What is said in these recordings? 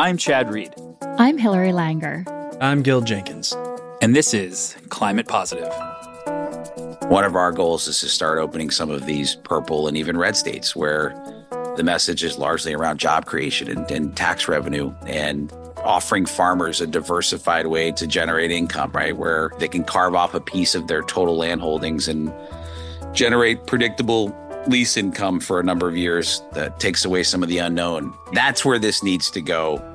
I'm Chad Reed. I'm Hillary Langer. I'm Gil Jenkins. And this is Climate Positive. One of our goals is to start opening some of these purple and even red states where the message is largely around job creation and, and tax revenue and offering farmers a diversified way to generate income, right? Where they can carve off a piece of their total land holdings and generate predictable lease income for a number of years that takes away some of the unknown. That's where this needs to go.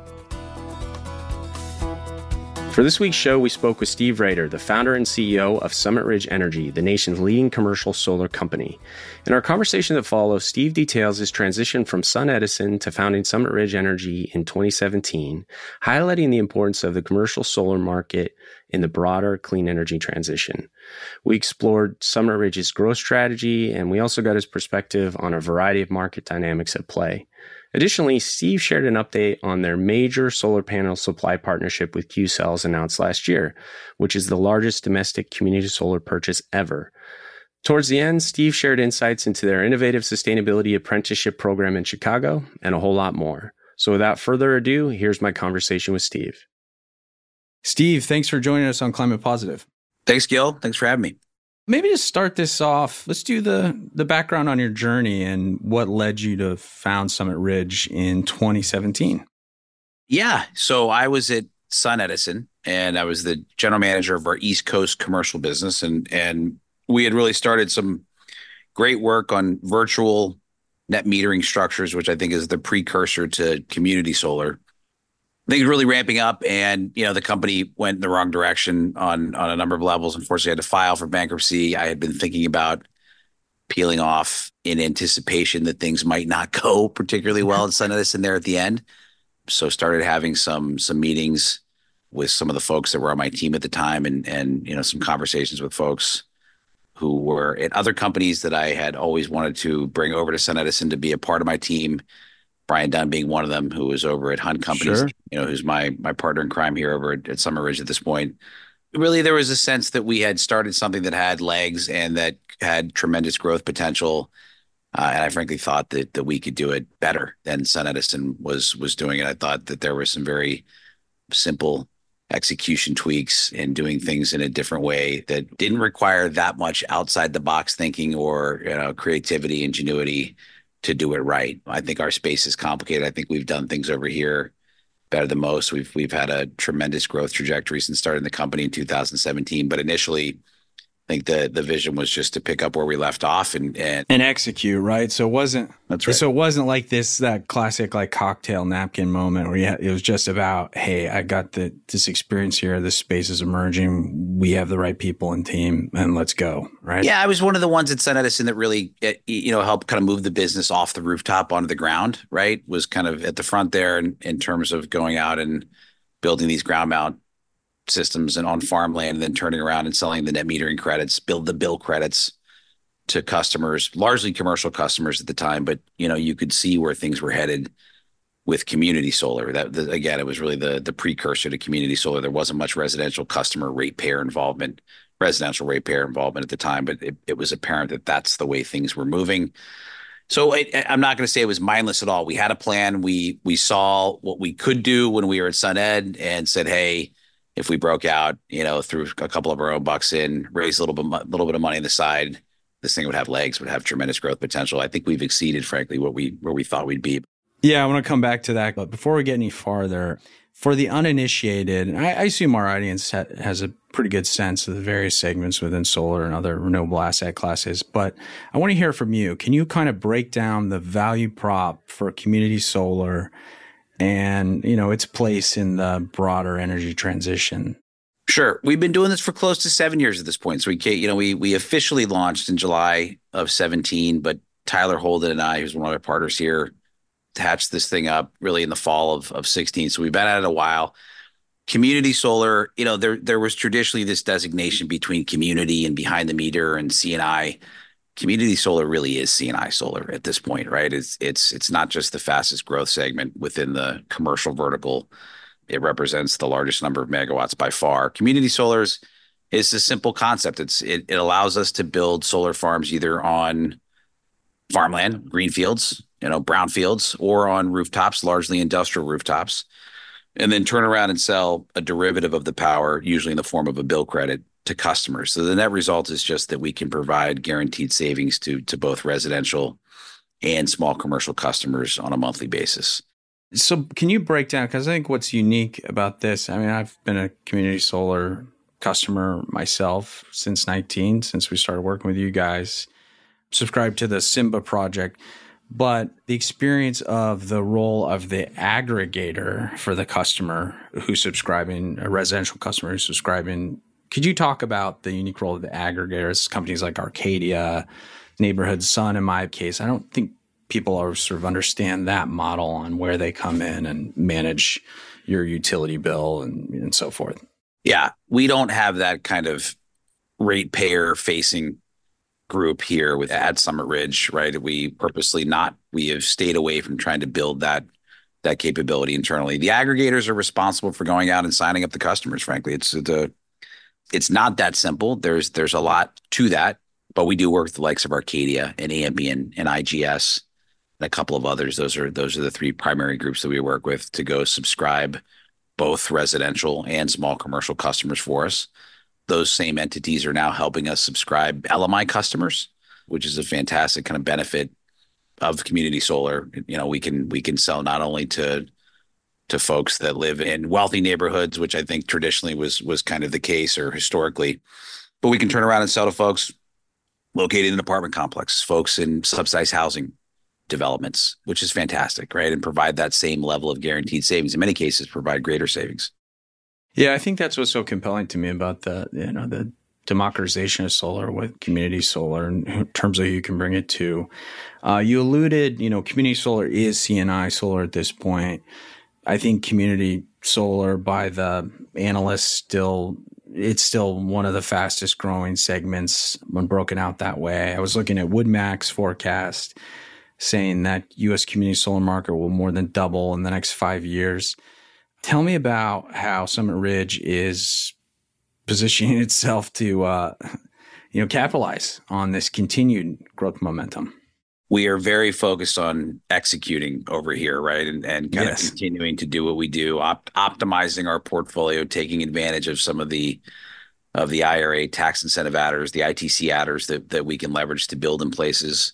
For this week's show, we spoke with Steve Raeder, the founder and CEO of Summit Ridge Energy, the nation's leading commercial solar company. In our conversation that follows, Steve details his transition from SunEdison to founding Summit Ridge Energy in 2017, highlighting the importance of the commercial solar market in the broader clean energy transition. We explored Summit Ridge's growth strategy, and we also got his perspective on a variety of market dynamics at play. Additionally, Steve shared an update on their major solar panel supply partnership with Qcells announced last year, which is the largest domestic community solar purchase ever. Towards the end, Steve shared insights into their innovative sustainability apprenticeship program in Chicago and a whole lot more. So without further ado, here's my conversation with Steve. Steve, thanks for joining us on Climate Positive. Thanks, Gil. Thanks for having me. Maybe to start this off, let's do the the background on your journey and what led you to found Summit Ridge in 2017. Yeah, so I was at SunEdison and I was the general manager of our East Coast commercial business. And and we had really started some great work on virtual net metering structures which I think is the precursor to community solar things really ramping up and you know the company went in the wrong direction on on a number of levels. Unfortunately i had to file for bankruptcy. I had been thinking about peeling off in anticipation that things might not go particularly well at SunEdison there at the end. So started having some some meetings with some of the folks that were on my team at the time and and you know some conversations with folks who were at other companies that I had always wanted to bring over to SunEdison to be a part of my team Brian Dunn being one of them, who was over at Hunt Companies, sure. you know, who's my my partner in crime here over at, at Summit Ridge at this point. Really, there was a sense that we had started something that had legs and that had tremendous growth potential. Uh, and I frankly thought that that we could do it better than SunEdison was was doing it. I thought that there were some very simple execution tweaks and doing things in a different way that didn't require that much outside the box thinking or you know creativity, ingenuity to do it right. I think our space is complicated. I think we've done things over here better than most. We've we've had a tremendous growth trajectory since starting the company in 2017. But initially, I think the the vision was just to pick up where we left off and and, and execute, right? So it wasn't that's right. So it wasn't like this that classic like cocktail napkin moment where had, it was just about, hey, I got the this experience here, this space is emerging, we have the right people and team, and let's go, right? Yeah, I was one of the ones at SunEdison that really eh, you know helped kind of move the business off the rooftop onto the ground, right? Was kind of at the front there in, in terms of going out and building these ground mount systems and on farmland and then turning around and selling the net metering credits, build the bill credits to customers, largely commercial customers at the time. But you know, you could see where things were headed with community solar. That the, again, it was really the the precursor to community solar. There wasn't much residential customer ratepayer involvement, residential ratepayer involvement at the time, but it, it was apparent that that's the way things were moving. So it, I'm not going to say it was mindless at all. We had a plan. We we saw what we could do when we were at SunEd and said, "Hey, if we broke out, you know, threw a couple of our own bucks in, raised a little bit, a little bit of money on the side, this thing would have legs, would have tremendous growth potential. I think we've exceeded, frankly, what we where we thought we'd be. Yeah, I want to come back to that, but before we get any farther, for the uninitiated, I, I assume our audience ha- has a pretty good sense of the various segments within solar and other renewable asset classes. But I want to hear from you. Can you kind of break down the value prop for community solar? And you know its place in the broader energy transition Sure. We've been doing this for close to seven years at this point. So we, can't you know, we we officially launched in July of 17, but Tyler Holden and I, who's one of our partners here, hatched this thing up really in the fall of, of 16. So we've been at it a while. Community solar, you know, there there was traditionally this designation between community and behind the meter and C&I community solar really is C&I solar at this point, right? It's it's it's not just the fastest growth segment within the commercial vertical. It represents the largest number of megawatts by far. Community solars is a simple concept. It's it, it allows us to build solar farms either on farmland, green fields, you know, brownfields, or on rooftops, largely industrial rooftops. and then turn around and sell a derivative of the power, usually in the form of a bill credit to customers. So the net result is just that we can provide guaranteed savings to both residential and small commercial customers on a monthly basis. So can you break down because I think what's unique about this, I mean, I've been a community solar customer myself since 19, since we started working with you guys, subscribed to the Simba project. But the experience of the role of the aggregator for the customer who's subscribing, a residential customer who's subscribing could you talk about the unique role of the aggregators, companies like Arcadia, Neighborhood Sun? In my case, I don't think people are sort of understand that model on where they come in and manage your utility bill and, and so forth. Yeah, we don't have that kind of ratepayer facing group here with at Summit Ridge, right? We purposely not we have stayed away from trying to build that that capability internally. The aggregators are responsible for going out and signing up the customers. Frankly, it's the it's not that simple. There's there's a lot to that, but we do work with the likes of Arcadia and Ampion and IGS and a couple of others. Those are those are the three primary groups that we work with to go subscribe both residential and small commercial customers for us. Those same entities are now helping us subscribe LMI customers, which is a fantastic kind of benefit of community solar. You know, we can we can sell not only to to folks that live in wealthy neighborhoods, which I think traditionally was was kind of the case or historically. But we can turn around and sell to folks located in apartment complexes, folks in subsidized housing developments, which is fantastic, right? And provide that same level of guaranteed savings. In many cases, provide greater savings. Yeah, I think that's what's so compelling to me about the you know the democratization of solar with community solar in terms of who you can bring it to. Uh, you alluded, you know, community solar is C&I solar at this point. I think community solar by the analysts still it's still one of the fastest growing segments when broken out that way. I was looking at WoodMac's forecast saying that US community solar market will more than double in the next 5 years. Tell me about how Summit Ridge is positioning itself to uh, you know capitalize on this continued growth momentum we are very focused on executing over here, right? And and kind yes. of continuing to do what we do, op- optimizing our portfolio, taking advantage of some of the of the IRA tax incentive adders, the ITC adders that that we can leverage to build in places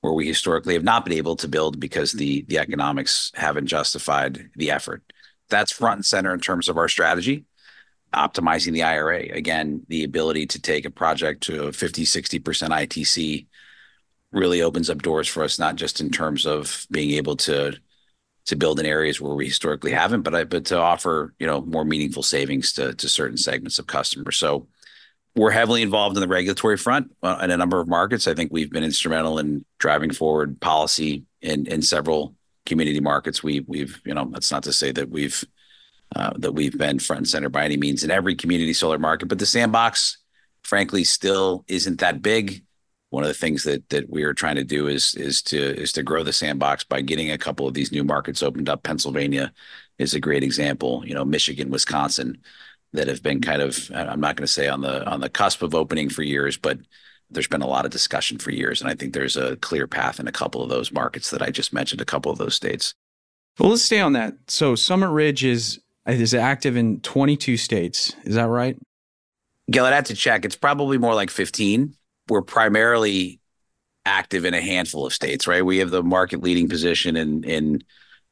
where we historically have not been able to build because the the economics haven't justified the effort. That's front and center in terms of our strategy. Optimizing the IRA. Again, the ability to take a project to a 50, 60% ITC really opens up doors for us, not just in terms of being able to to build in areas where we historically haven't, but I, but to offer you know more meaningful savings to to certain segments of customers. So we're heavily involved in the regulatory front uh, in a number of markets. I think we've been instrumental in driving forward policy in in several community markets. We we've you know that's not to say that we've uh, that we've been front and center by any means in every community solar market, but the sandbox, frankly, still isn't that big one of the things that that we are trying to do is is to is to grow the sandbox by getting a couple of these new markets opened up. Pennsylvania is a great example. You know, Michigan, Wisconsin, that have been kind of I'm not going to say on the on the cusp of opening for years, but there's been a lot of discussion for years, and I think there's a clear path in a couple of those markets that I just mentioned, a couple of those states. Well, let's stay on that. So Summit Ridge is is active in 22 states. Is that right? Yeah, I'd have to check. It's probably more like 15 we're primarily active in a handful of states, right? We have the market leading position in in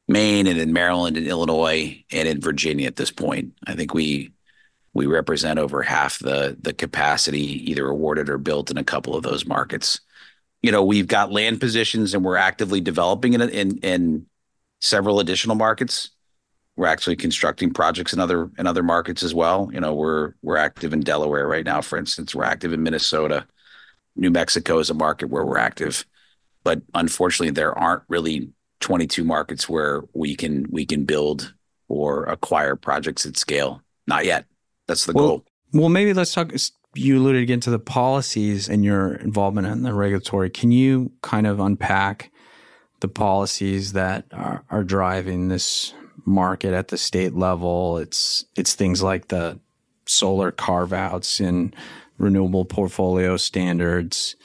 Maine and in Maryland and Illinois and in Virginia at this point. I think we we represent over half the the capacity either awarded or built in a couple of those markets. You know, we've got land positions and we're actively developing in in, in several additional markets. We're actually constructing projects in other in other markets as well. You know, we're we're active in Delaware right now, for instance. We're active in Minnesota. New Mexico is a market where we're active, but unfortunately, there aren't really 22 markets where we can we can build or acquire projects at scale. Not yet. That's the well, goal. Well, maybe let's talk. You alluded again to the policies and your involvement in the regulatory. Can you kind of unpack the policies that are, are driving this market at the state level? It's it's things like the solar carve outs in renewable portfolio standards.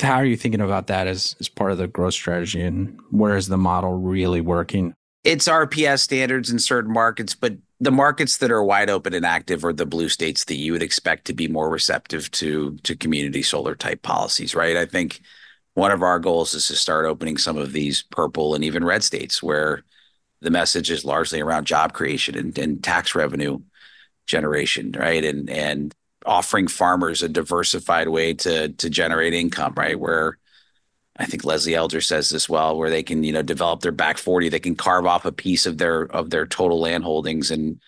How are you thinking about that as, as part of the growth strategy and where is the model really working? it's RPS standards in certain markets, but the markets that are wide open and active are the blue states that you would expect to be more receptive to to community solar type policies, right? I think one of our goals is to start opening some of these purple and even red states where the message is largely around job creation and, and tax revenue generation, right? And and offering farmers a diversified way to to generate income, right? Where I think Leslie Elder says this well, where they can, you know, develop their back 40, they can carve off a piece of their of their total land holdings and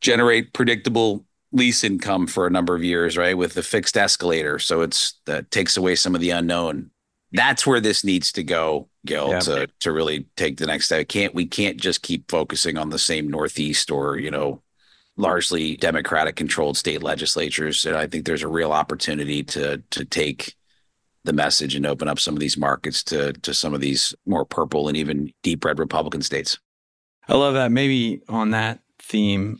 generate predictable lease income for a number of years, right? With the fixed escalator. So it's that takes away some of the unknown. That's where this needs to go, Gil, yeah. to to really take the next step. Can't we can't just keep focusing on the same Northeast or, you know, largely Democratic controlled state legislatures. And I think there's a real opportunity to to take the message and open up some of these markets to to some of these more purple and even deep red Republican states. I love that. Maybe on that theme,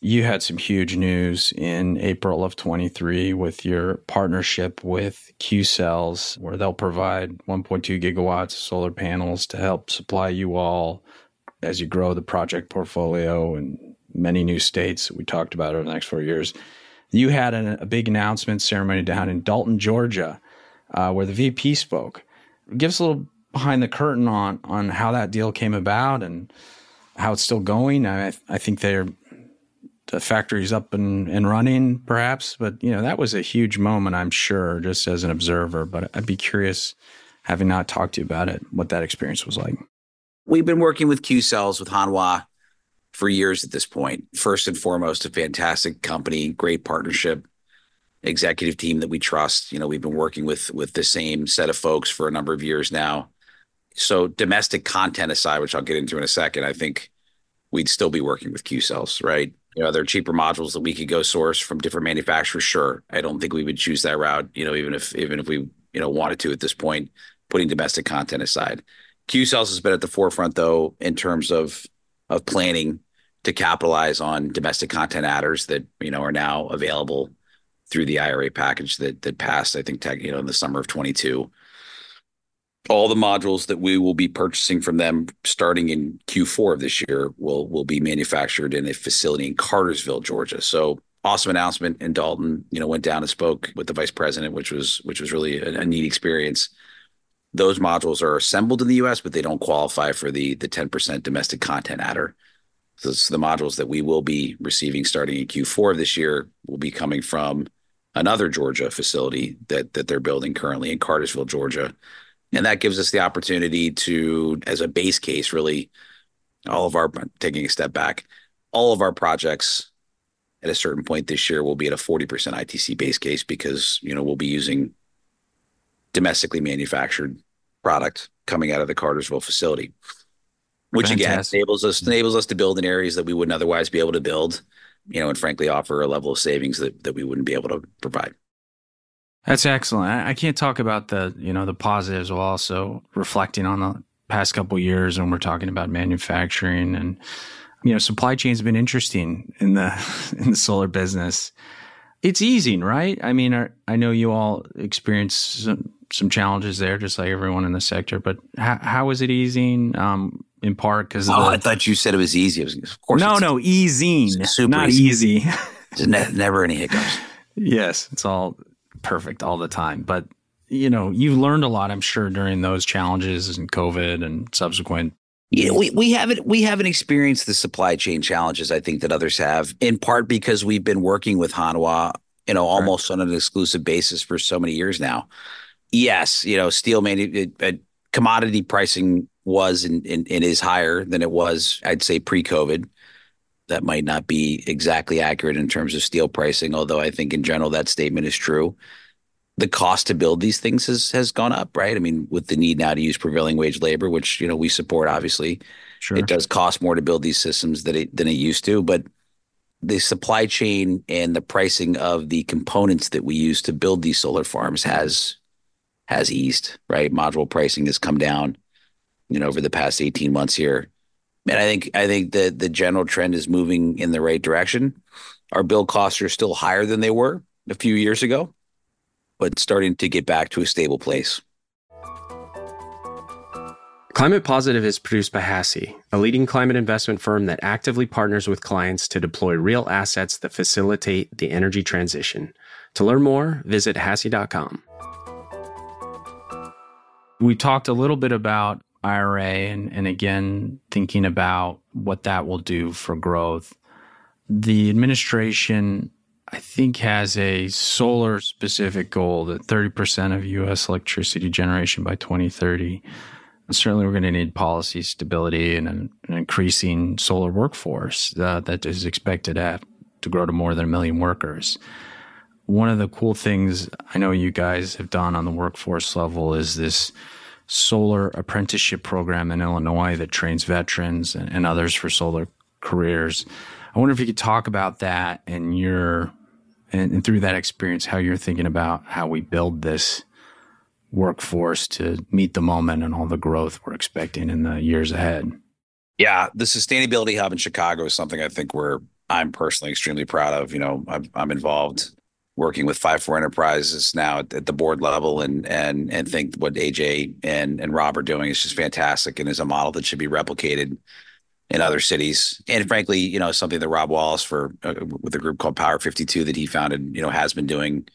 you had some huge news in April of 23 with your partnership with Qcells, where they'll provide 1.2 gigawatts of solar panels to help supply you all as you grow the project portfolio and many new states we talked about over the next four years. You had a, a big announcement ceremony down in Dalton, Georgia, uh, where the VP spoke. Give us a little behind the curtain on on how that deal came about and how it's still going. I, I think they're the factory's up and, and running, perhaps, but you know that was a huge moment, I'm sure, just as an observer. But I'd be curious, having not talked to you about it, what that experience was like. We've been working with Qcells with Hanwha for years at this point. First and foremost, a fantastic company, great partnership executive team that we trust. You know, we've been working with with the same set of folks for a number of years now. So domestic content aside, which I'll get into in a second, I think we'd still be working with Qcells, right? You know, there are cheaper modules that we could go source from different manufacturers. Sure, I don't think we would choose that route. You know, even if even if we you know wanted to at this point, putting domestic content aside, Qcells has been at the forefront though in terms of of planning to capitalize on domestic content adders that you know are now available through the IRA package that that passed, I think, tech, you know, in the summer of 22. All the modules that we will be purchasing from them starting in Q4 of this year will will be manufactured in a facility in Cartersville, Georgia. So awesome announcement. And Dalton, you know, went down and spoke with the vice president, which was which was really a, a neat experience. Those modules are assembled in the U.S., but they don't qualify for the the 10% domestic content adder. So the modules that we will be receiving starting in Q4 of this year will be coming from another Georgia facility that that they're building currently in Cartersville, Georgia. And that gives us the opportunity to, as a base case, really all of our taking a step back, all of our projects at a certain point this year will be at a 40% ITC base case because, you know, we'll be using domestically manufactured product coming out of the Cartersville facility which Fantastic. again enables us enables us to build in areas that we wouldn't otherwise be able to build, you know, and frankly offer a level of savings that that we wouldn't be able to provide. That's excellent. I can't talk about the you know the positives while also reflecting on the past couple years when we're talking about manufacturing and you know supply chain's been interesting in the in the solar business. It's easing, right? I mean, I know you all experience some, some challenges there, just like everyone in the sector. But how, how is it easing? Um, in part because oh, the, I thought you said it was easy. It was, of course, no, no, easing, super not easy. easy. ne- never any hiccups. Yes, it's all perfect all the time. But you know, you've learned a lot, I'm sure, during those challenges and COVID and subsequent. Yeah, we, we haven't we haven't experienced the supply chain challenges I think that others have, in part because we've been working with Hanwha, you know, almost right. on an exclusive basis for so many years now. Yes, you know, steel manu- commodity pricing was and, and, and is higher than it was, I'd say, pre COVID. That might not be exactly accurate in terms of steel pricing, although I think in general that statement is true. The cost to build these things has has gone up, right? I mean, with the need now to use prevailing wage labor, which you know we support, obviously, sure. it does cost more to build these systems than it than it used to. But the supply chain and the pricing of the components that we use to build these solar farms has has eased, right? Module pricing has come down you know over the past 18 months here and i think i think that the general trend is moving in the right direction our bill costs are still higher than they were a few years ago but starting to get back to a stable place Climate Positive is produced by HASI, a leading climate investment firm that actively partners with clients to deploy real assets that facilitate the energy transition. To learn more, visit HASI.com. We talked a little bit about IRA and, and again, thinking about what that will do for growth. The administration, I think, has a solar specific goal that 30% of US electricity generation by 2030 certainly we're going to need policy stability and an, an increasing solar workforce uh, that is expected to, to grow to more than a million workers. One of the cool things I know you guys have done on the workforce level is this solar apprenticeship program in Illinois that trains veterans and, and others for solar careers. I wonder if you could talk about that and your and, and through that experience, how you're thinking about how we build this workforce to meet the moment and all the growth we're expecting in the years ahead. Yeah, the sustainability hub in Chicago is something I think we're I'm personally extremely proud of. You know, I'm, I'm involved working with Five Four Enterprises now at, at, the board level, and and and think what AJ and and Rob are doing is just fantastic, and is a model that should be replicated in other cities. And frankly, you know, something that Rob Wallace for uh, with a group called Power 52 that he founded, you know, has been doing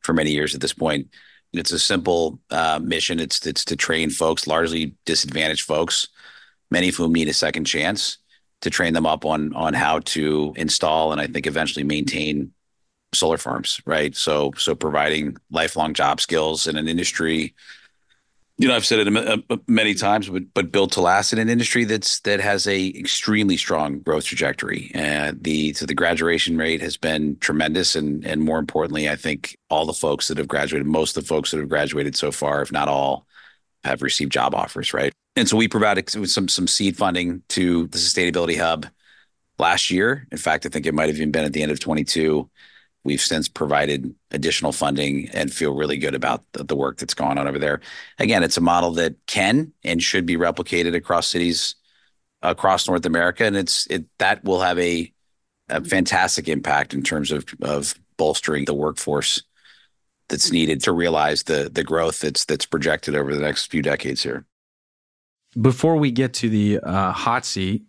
for many years at this point. It's a simple uh, mission. It's it's to train folks, largely disadvantaged folks, many of whom need a second chance, to train them up on on how to install and I think eventually maintain solar farms. Right. So so providing lifelong job skills in an industry you know, I've said it many times, but but built to last in an industry that's that has a extremely strong growth trajectory, and the so the graduation rate has been tremendous, and and more importantly, I think all the folks that have graduated, most of the folks that have graduated so far, if not all, have received job offers, right? And so we provided some some seed funding to the Sustainability Hub last year. In fact, I think it might have even been at the end of 22 We've since provided additional funding and feel really good about the, work that's going on over there. Again, it's a model that can and should be replicated across cities across North America, and it's it that will have a fantastic impact in terms of of bolstering the workforce that's needed to realize the the growth that's that's projected over the next few decades here. Before we get to the uh, hot seat,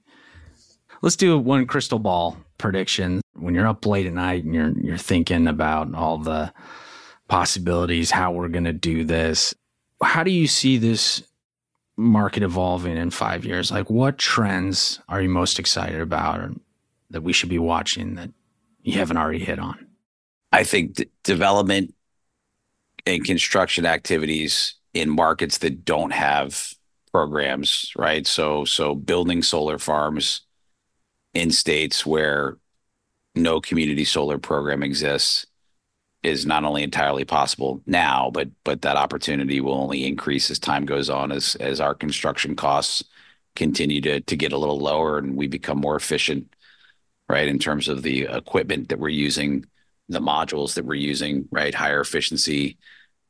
let's do one crystal ball prediction when you're up late at night and you're you're thinking about all the possibilities, how we're going to do this. How do you see this market evolving in five years? Like, what trends are you most excited about or that we should be watching that you haven't already hit on? I think d- development and construction activities in markets that don't have programs, right? So, so building solar farms in states where no community solar program exists is not only entirely possible now, but but that opportunity will only increase as time goes on, as as our construction costs continue to to get a little lower and we become more efficient, right, in terms of the equipment that we're using, the modules that we're using, right, higher efficiency,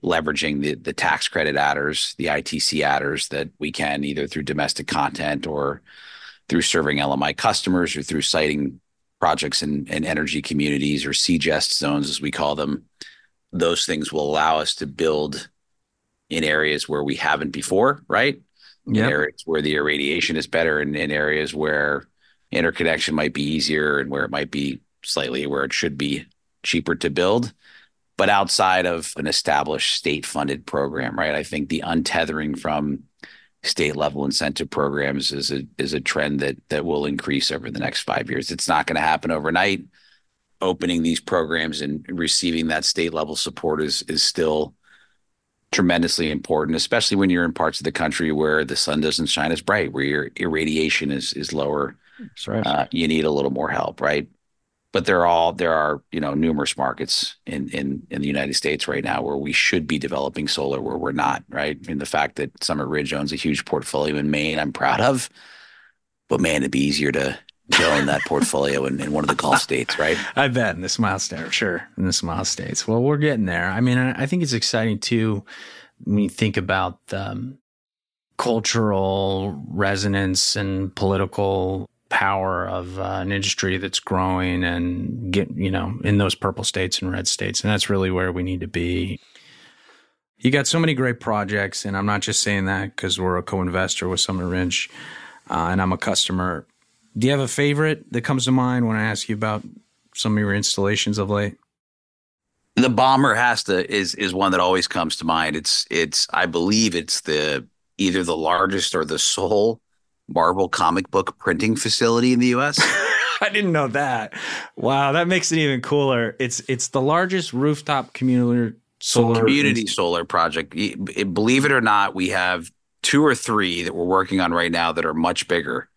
leveraging the the tax credit adders, the ITC adders that we can either through domestic content or through serving LMI customers or through siting projects and, in energy communities or CEJST zones, as we call them, those things will allow us to build in areas where we haven't before, right? Yep. In areas where the irradiation is better and in areas where interconnection might be easier and where it might be slightly where it should be cheaper to build. But outside of an established state funded program, right? I think the untethering from state level incentive programs is a is a trend that that will increase over the next five years. It's not going to happen overnight. Opening these programs and receiving that state level support is is still tremendously important, especially when you're in parts of the country where the sun doesn't shine as bright, where your irradiation is is lower. That's right. Uh, you need a little more help, right? But there are all there are you know numerous markets in in in the United States right now where we should be developing solar where we're not right. I mean the fact that Summit Ridge owns a huge portfolio in Maine, I'm proud of, but man, it'd be easier to own that portfolio in, one of the Gulf states, right? I bet in the Smile State, sure, in the Smile States. Well, we're getting there. I mean, I, I think it's exciting too when you think about the um, cultural resonance and political power of uh, an industry that's growing and get you know in those purple states and red states and that's really where we need to be You got so many great projects, and I'm not just saying that because we're a co-investor with Summit Ridge, uh, and I'm a customer. Do you have a favorite that comes to mind when I ask you about some of your installations of late? The bomber has to is is one that always comes to mind. It's it's I believe it's the either the largest or the sole Marvel comic book printing facility in the U.S. I didn't know that. Wow, that makes it even cooler. It's it's the largest rooftop community solar community solar project. Believe it or not, we have two or three that we're working on right now that are much bigger.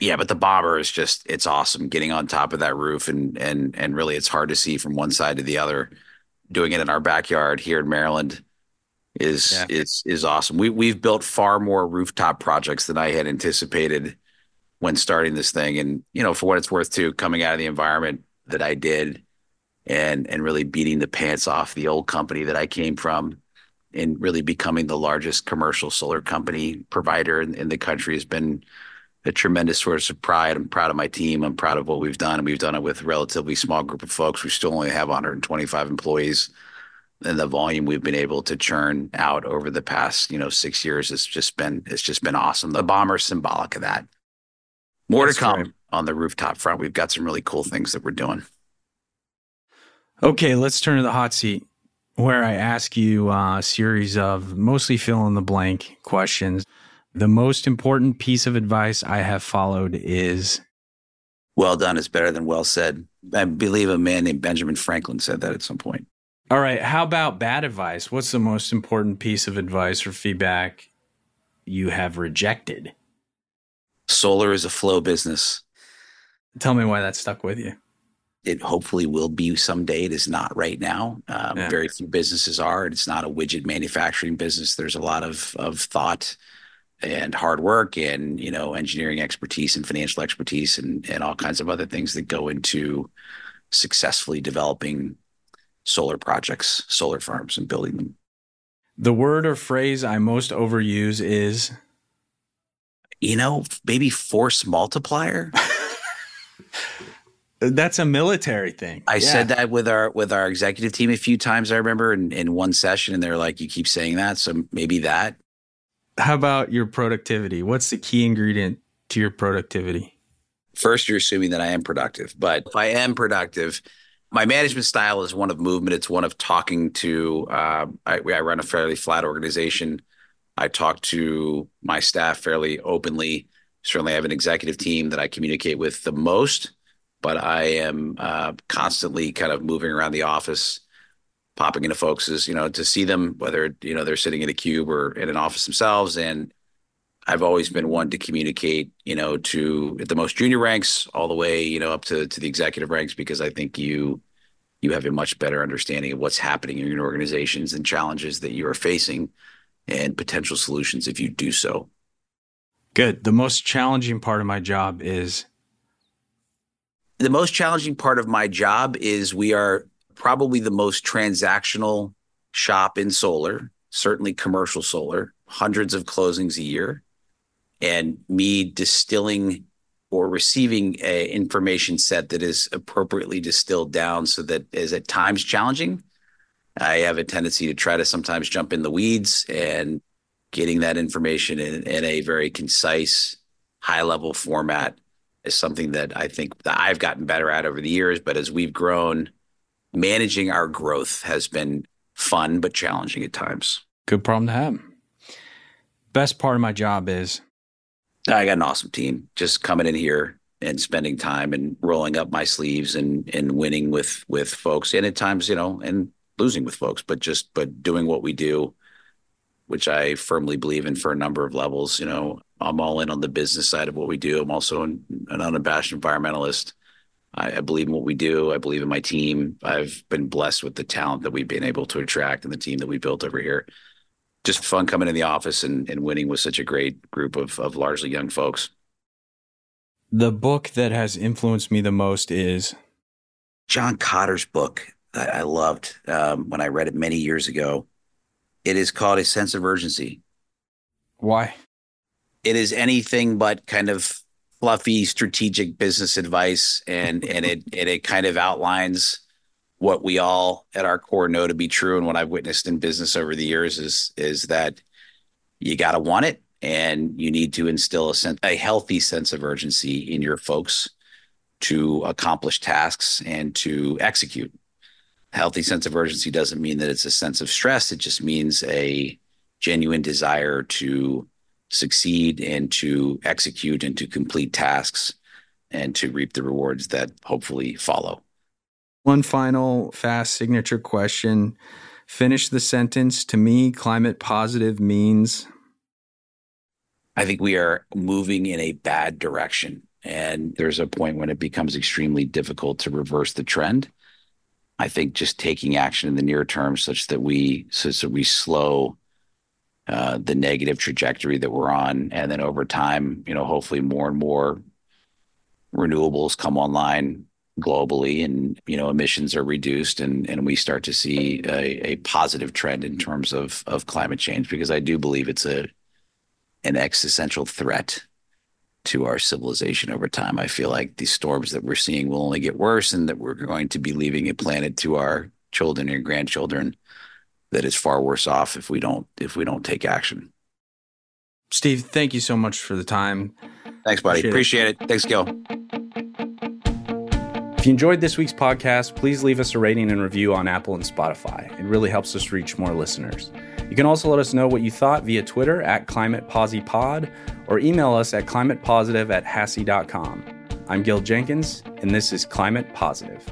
Yeah, but the bomber is just it's awesome getting on top of that roof and and and really it's hard to see from one side to the other. Doing it in our backyard here in Maryland is yeah. is is awesome. We we've built far more rooftop projects than I had anticipated when starting this thing. And you know, for what it's worth, too, coming out of the environment that I did, and and really beating the pants off the old company that I came from, and really becoming the largest commercial solar company provider in, in the country has been a tremendous source of pride. I'm proud of my team. I'm proud of what we've done, and we've done it with a relatively small group of folks. We still only have 125 employees and the volume we've been able to churn out over the past you know six years has just been it's just been awesome. The bomber is symbolic of that. More That's to come great. on the rooftop front. We've got some really cool things that we're doing. Okay, let's turn to the hot seat where I ask you a series of mostly fill in the blank questions. The most important piece of advice I have followed is well done is better than well said. I believe a man named Benjamin Franklin said that at some point. All right. How about bad advice? What's the most important piece of advice or feedback you have rejected? Solar is a flow business. Tell me why that stuck with you. It hopefully will be someday. It is not right now. Um, yeah. Very few businesses are. It's not a widget manufacturing business. There's a lot of of thought and hard work and you know engineering expertise and financial expertise and and all kinds of other things that go into successfully developing solar projects, solar farms, and building them. The word or phrase I most overuse is, you know, maybe force multiplier. That's a military thing. I yeah. said that with our with our executive team a few times. I remember in, in one session, and they're like, "You keep saying that, so maybe that." How about your productivity? What's the key ingredient to your productivity? First, you're assuming that I am productive, but if I am productive, my management style is one of movement. It's one of talking to. Uh, I, I, run a fairly flat organization. I talk to my staff fairly openly. Certainly, I have an executive team that I communicate with the most, but I am uh, constantly kind of moving around the office, popping into folks, you know, to see them whether you know they're sitting in a cube or in an office themselves, and I've always been one to communicate, you know, to at the most junior ranks all the way, you know, up to to the executive ranks because I think you you have a much better understanding of what's happening in your organizations and challenges that you are facing and potential solutions if you do so. Good. The most challenging part of my job is the most challenging part of my job is we are probably the most transactional shop in solar, certainly commercial solar, hundreds of closings a year and me distilling or receiving a information set that is appropriately distilled down so that is at times challenging. I have a tendency to try to sometimes jump in the weeds and getting that information in, in a very concise, high level format is something that I think that I've gotten better at over the years. But as we've grown, managing our growth has been fun but challenging at times. Good problem to have. Best part of my job is I got an awesome team. Just coming in here and spending time and rolling up my sleeves and and winning with with folks, and at times, you know, and losing with folks, but just but doing what we do, which I firmly believe in for a number of levels. You know, I'm all in on the business side of what we do. I'm also an, an unabashed environmentalist. I, I believe in what we do. I believe in my team. I've been blessed with the talent that we've been able to attract and the team that we built over here just fun coming in the office and, and winning with such a great group of, of largely young folks. The book that has influenced me the most is John Kotter's book that I loved um, when I read it many years ago. It is called A Sense of Urgency. Why? It is anything but kind of fluffy strategic business advice and and it and it kind of outlines what we all at our core know to be true and what I've witnessed in business over the years is is that you got to want it and you need to instill a, sense, a healthy sense of urgency in your folks to accomplish tasks and to execute. Healthy sense of urgency doesn't mean that it's a sense of stress. It just means a genuine desire to succeed and to execute and to complete tasks and to reap the rewards that hopefully follow. One final fast signature question. Finish the sentence. To me, climate positive means. I think we are moving in a bad direction. And there's a point when it becomes extremely difficult to reverse the trend. I think just taking action in the near term such that we such that we slow uh, the negative trajectory that we're on, and then over time, you know, hopefully more and more renewables come online globally, and you know, emissions are reduced, and and we start to see a, a positive trend in terms of of climate change. Because I do believe it's a an existential threat to our civilization over time. I feel like these storms that we're seeing will only get worse and that we're going to be leaving a planet to our children and grandchildren that is far worse off if we don't if we don't take action. Steve, thank you so much for the time. Thanks, buddy. Appreciate, Appreciate it. it. Thanks, Gil. If you enjoyed this week's podcast, please leave us a rating and review on Apple and Spotify. It really helps us reach more listeners. You can also let us know what you thought via Twitter at ClimatePosiPod or email us at climatepositive at HASI.com. I'm Gil Jenkins, and this is Climate Positive.